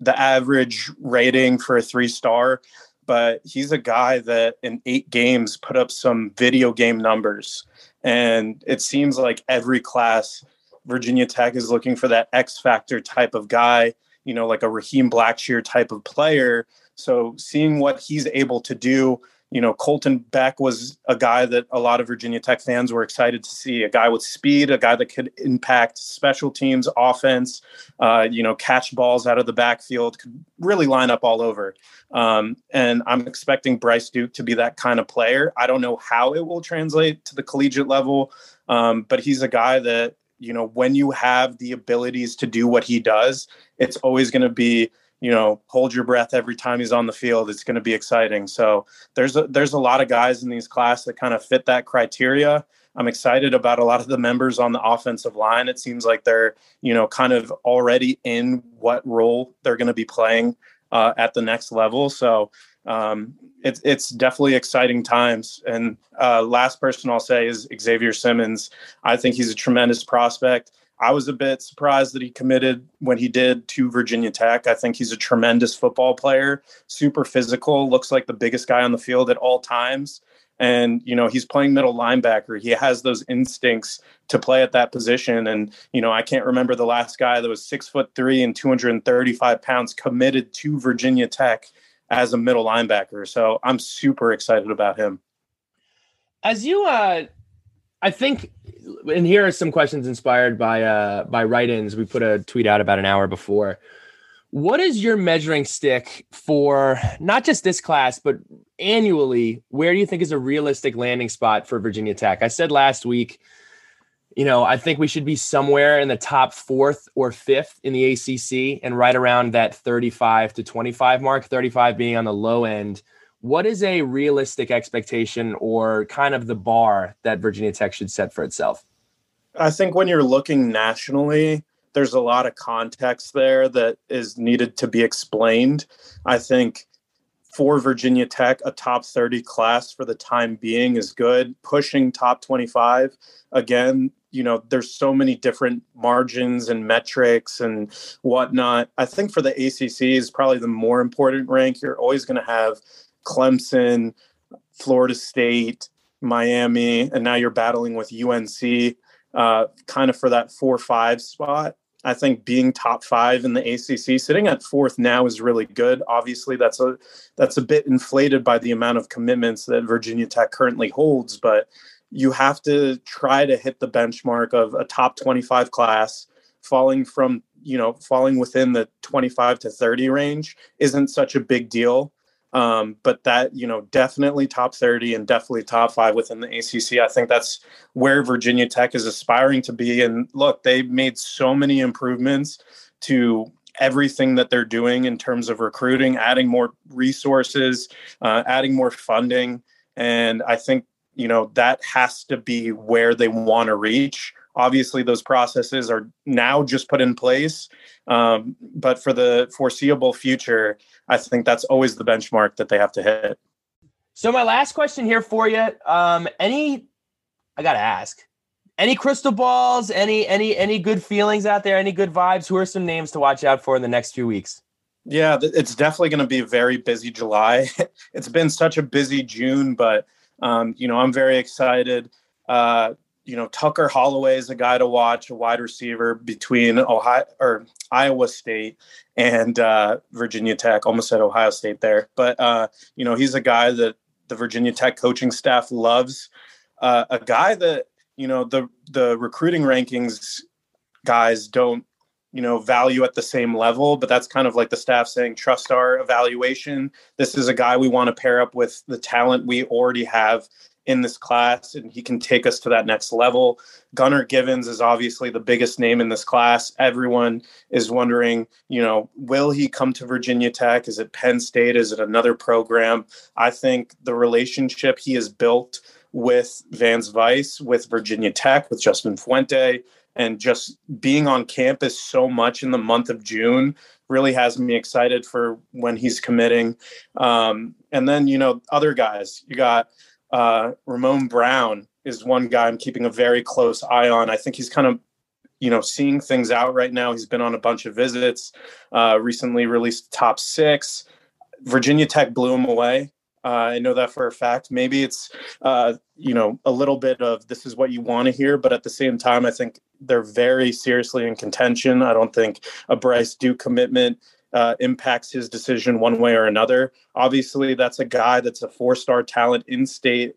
the average rating for a three star. But he's a guy that in eight games put up some video game numbers, and it seems like every class Virginia Tech is looking for that X factor type of guy. You know, like a Raheem Blackshear type of player so seeing what he's able to do, you know, Colton Beck was a guy that a lot of Virginia Tech fans were excited to see. A guy with speed, a guy that could impact special teams, offense, uh, you know, catch balls out of the backfield, could really line up all over. Um, and I'm expecting Bryce Duke to be that kind of player. I don't know how it will translate to the collegiate level, um, but he's a guy that, you know, when you have the abilities to do what he does, it's always going to be you know hold your breath every time he's on the field. It's going to be exciting. So there's a there's a lot of guys in these class that kind of fit that criteria. I'm excited about a lot of the members on the offensive line. It seems like they're you know kind of already in what role they're going to be playing uh, at the next level. So um, it's it's definitely exciting times. And uh, last person I'll say is Xavier Simmons. I think he's a tremendous prospect. I was a bit surprised that he committed when he did to Virginia Tech. I think he's a tremendous football player, super physical, looks like the biggest guy on the field at all times. And, you know, he's playing middle linebacker. He has those instincts to play at that position. And, you know, I can't remember the last guy that was six foot three and 235 pounds committed to Virginia Tech as a middle linebacker. So I'm super excited about him. As you uh I think, and here are some questions inspired by uh, by write-ins. We put a tweet out about an hour before. What is your measuring stick for not just this class, but annually? Where do you think is a realistic landing spot for Virginia Tech? I said last week, you know, I think we should be somewhere in the top fourth or fifth in the ACC and right around that 35 to 25 mark, 35 being on the low end what is a realistic expectation or kind of the bar that Virginia Tech should set for itself? I think when you're looking nationally, there's a lot of context there that is needed to be explained. I think for Virginia Tech, a top 30 class for the time being is good. Pushing top 25, again, you know, there's so many different margins and metrics and whatnot. I think for the ACC is probably the more important rank. You're always going to have Clemson, Florida State, Miami, and now you're battling with UNC uh, kind of for that four five spot. I think being top five in the ACC, sitting at fourth now is really good. Obviously, that's a that's a bit inflated by the amount of commitments that Virginia Tech currently holds, but you have to try to hit the benchmark of a top 25 class. Falling from you know falling within the 25 to 30 range isn't such a big deal um, but that, you know, definitely top 30 and definitely top five within the ACC. I think that's where Virginia Tech is aspiring to be. And look, they've made so many improvements to everything that they're doing in terms of recruiting, adding more resources, uh, adding more funding. And I think, you know, that has to be where they want to reach. Obviously, those processes are now just put in place. Um, but for the foreseeable future, I think that's always the benchmark that they have to hit. So my last question here for you, um, any, I got to ask, any crystal balls, any, any, any good feelings out there, any good vibes? Who are some names to watch out for in the next few weeks? Yeah, it's definitely going to be a very busy July. (laughs) it's been such a busy June, but um, you know, I'm very excited. Uh, you know, Tucker Holloway is a guy to watch, a wide receiver between Ohio or Iowa State and uh, Virginia Tech. Almost said Ohio State there, but uh, you know, he's a guy that the Virginia Tech coaching staff loves. Uh, a guy that you know the the recruiting rankings guys don't you know value at the same level but that's kind of like the staff saying trust our evaluation this is a guy we want to pair up with the talent we already have in this class and he can take us to that next level. Gunnar Givens is obviously the biggest name in this class. Everyone is wondering, you know, will he come to Virginia Tech? Is it Penn State? Is it another program? I think the relationship he has built with Vance Vice, with Virginia Tech, with Justin Fuente, and just being on campus so much in the month of June really has me excited for when he's committing. Um, and then, you know, other guys, you got uh, Ramon Brown is one guy I'm keeping a very close eye on. I think he's kind of, you know, seeing things out right now. He's been on a bunch of visits. Uh, recently released top six. Virginia Tech blew him away. Uh, I know that for a fact. Maybe it's, uh, you know, a little bit of this is what you want to hear, but at the same time, I think they're very seriously in contention. I don't think a Bryce Duke commitment uh, impacts his decision one way or another. Obviously, that's a guy that's a four star talent in state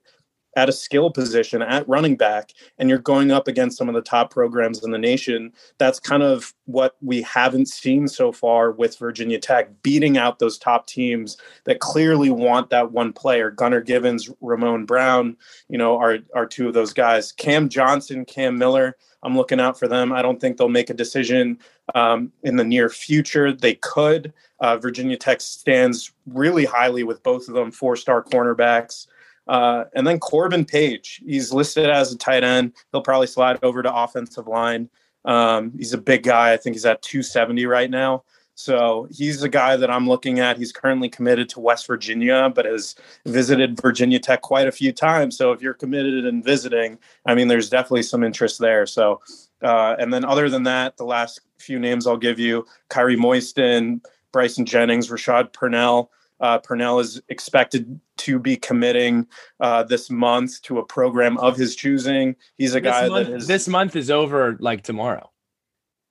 at a skill position at running back, and you're going up against some of the top programs in the nation. That's kind of what we haven't seen so far with Virginia Tech, beating out those top teams that clearly want that one player. Gunnar Givens, Ramon Brown, you know, are, are two of those guys. Cam Johnson, Cam Miller I'm looking out for them. I don't think they'll make a decision um, in the near future. They could. Uh, Virginia Tech stands really highly with both of them, four star cornerbacks. Uh, and then Corbin Page, he's listed as a tight end. He'll probably slide over to offensive line. Um, he's a big guy. I think he's at 270 right now. So he's a guy that I'm looking at. He's currently committed to West Virginia, but has visited Virginia Tech quite a few times. So if you're committed and visiting, I mean, there's definitely some interest there. So, uh, and then other than that, the last few names I'll give you Kyrie Moiston, Bryson Jennings, Rashad Purnell. Uh, Purnell is expected to be committing uh, this month to a program of his choosing. He's a this guy month, that is. This month is over like tomorrow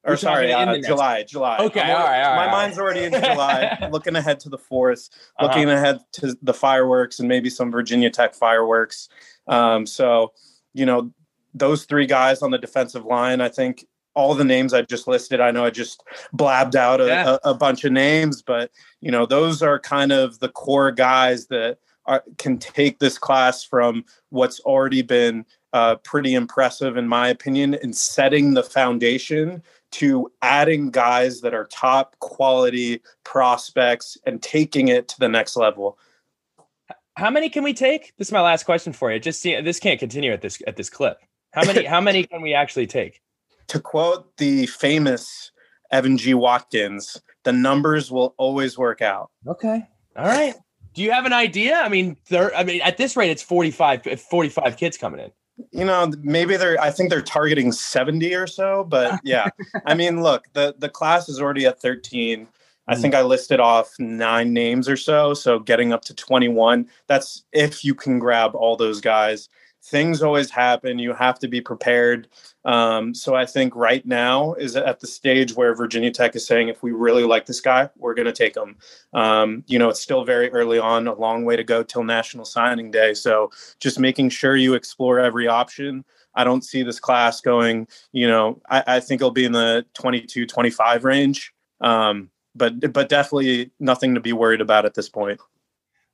or sorry, uh, July, July. Okay, all right, all My mind's already in July. (laughs) looking ahead to the 4th uh-huh. looking ahead to the fireworks and maybe some Virginia Tech fireworks. Um, so, you know, those three guys on the defensive line, I think all the names I just listed, I know I just blabbed out a, yeah. a, a bunch of names, but you know, those are kind of the core guys that are, can take this class from what's already been uh, pretty impressive, in my opinion, in setting the foundation to adding guys that are top quality prospects and taking it to the next level. How many can we take? This is my last question for you. Just see, this can't continue at this at this clip. How many? how many can we actually take? (laughs) To quote the famous Evan G. Watkins, the numbers will always work out. Okay. All right. Do you have an idea? I mean, there. I mean, at this rate, it's 45, 45 kids coming in. You know, maybe they're. I think they're targeting seventy or so. But (laughs) yeah, I mean, look, the the class is already at thirteen. I mm. think I listed off nine names or so. So getting up to 21, that's if you can grab all those guys. Things always happen. You have to be prepared. Um, so I think right now is at the stage where Virginia Tech is saying, if we really like this guy, we're going to take him. Um, you know, it's still very early on, a long way to go till National Signing Day. So just making sure you explore every option. I don't see this class going, you know, I, I think it'll be in the 22, 25 range. Um, but but definitely nothing to be worried about at this point.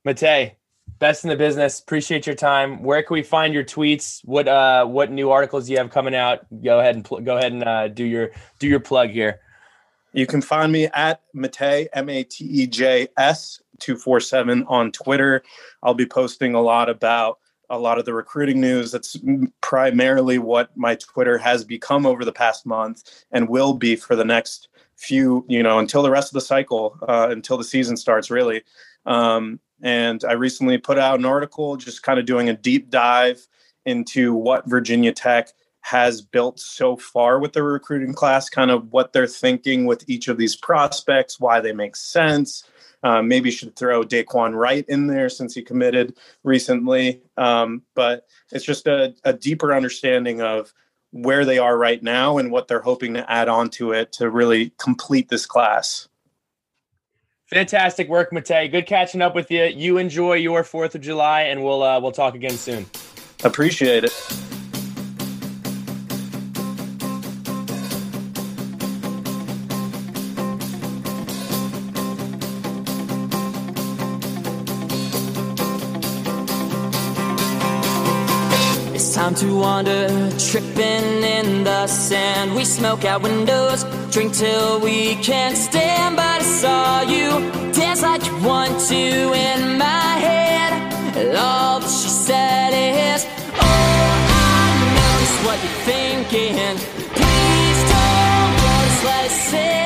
Matej, best in the business. Appreciate your time. Where can we find your tweets? What uh what new articles you have coming out? Go ahead and pl- go ahead and uh, do your do your plug here. You can find me at Matej M A T E J S two four seven on Twitter. I'll be posting a lot about a lot of the recruiting news. That's primarily what my Twitter has become over the past month and will be for the next few, you know, until the rest of the cycle, uh, until the season starts, really. Um, and I recently put out an article just kind of doing a deep dive into what Virginia Tech has built so far with the recruiting class, kind of what they're thinking with each of these prospects, why they make sense. Uh, maybe should throw Daquan Wright in there since he committed recently. Um, but it's just a, a deeper understanding of where they are right now and what they're hoping to add on to it to really complete this class. Fantastic work, Matej. Good catching up with you. You enjoy your Fourth of July, and we'll uh, we'll talk again soon. Appreciate it. Time to wander, tripping in the sand. We smoke out windows, drink till we can't stand. But I saw you dance like you want to in my head. And all that she said is, Oh, I know just what you're thinking. Please don't go, just let it sink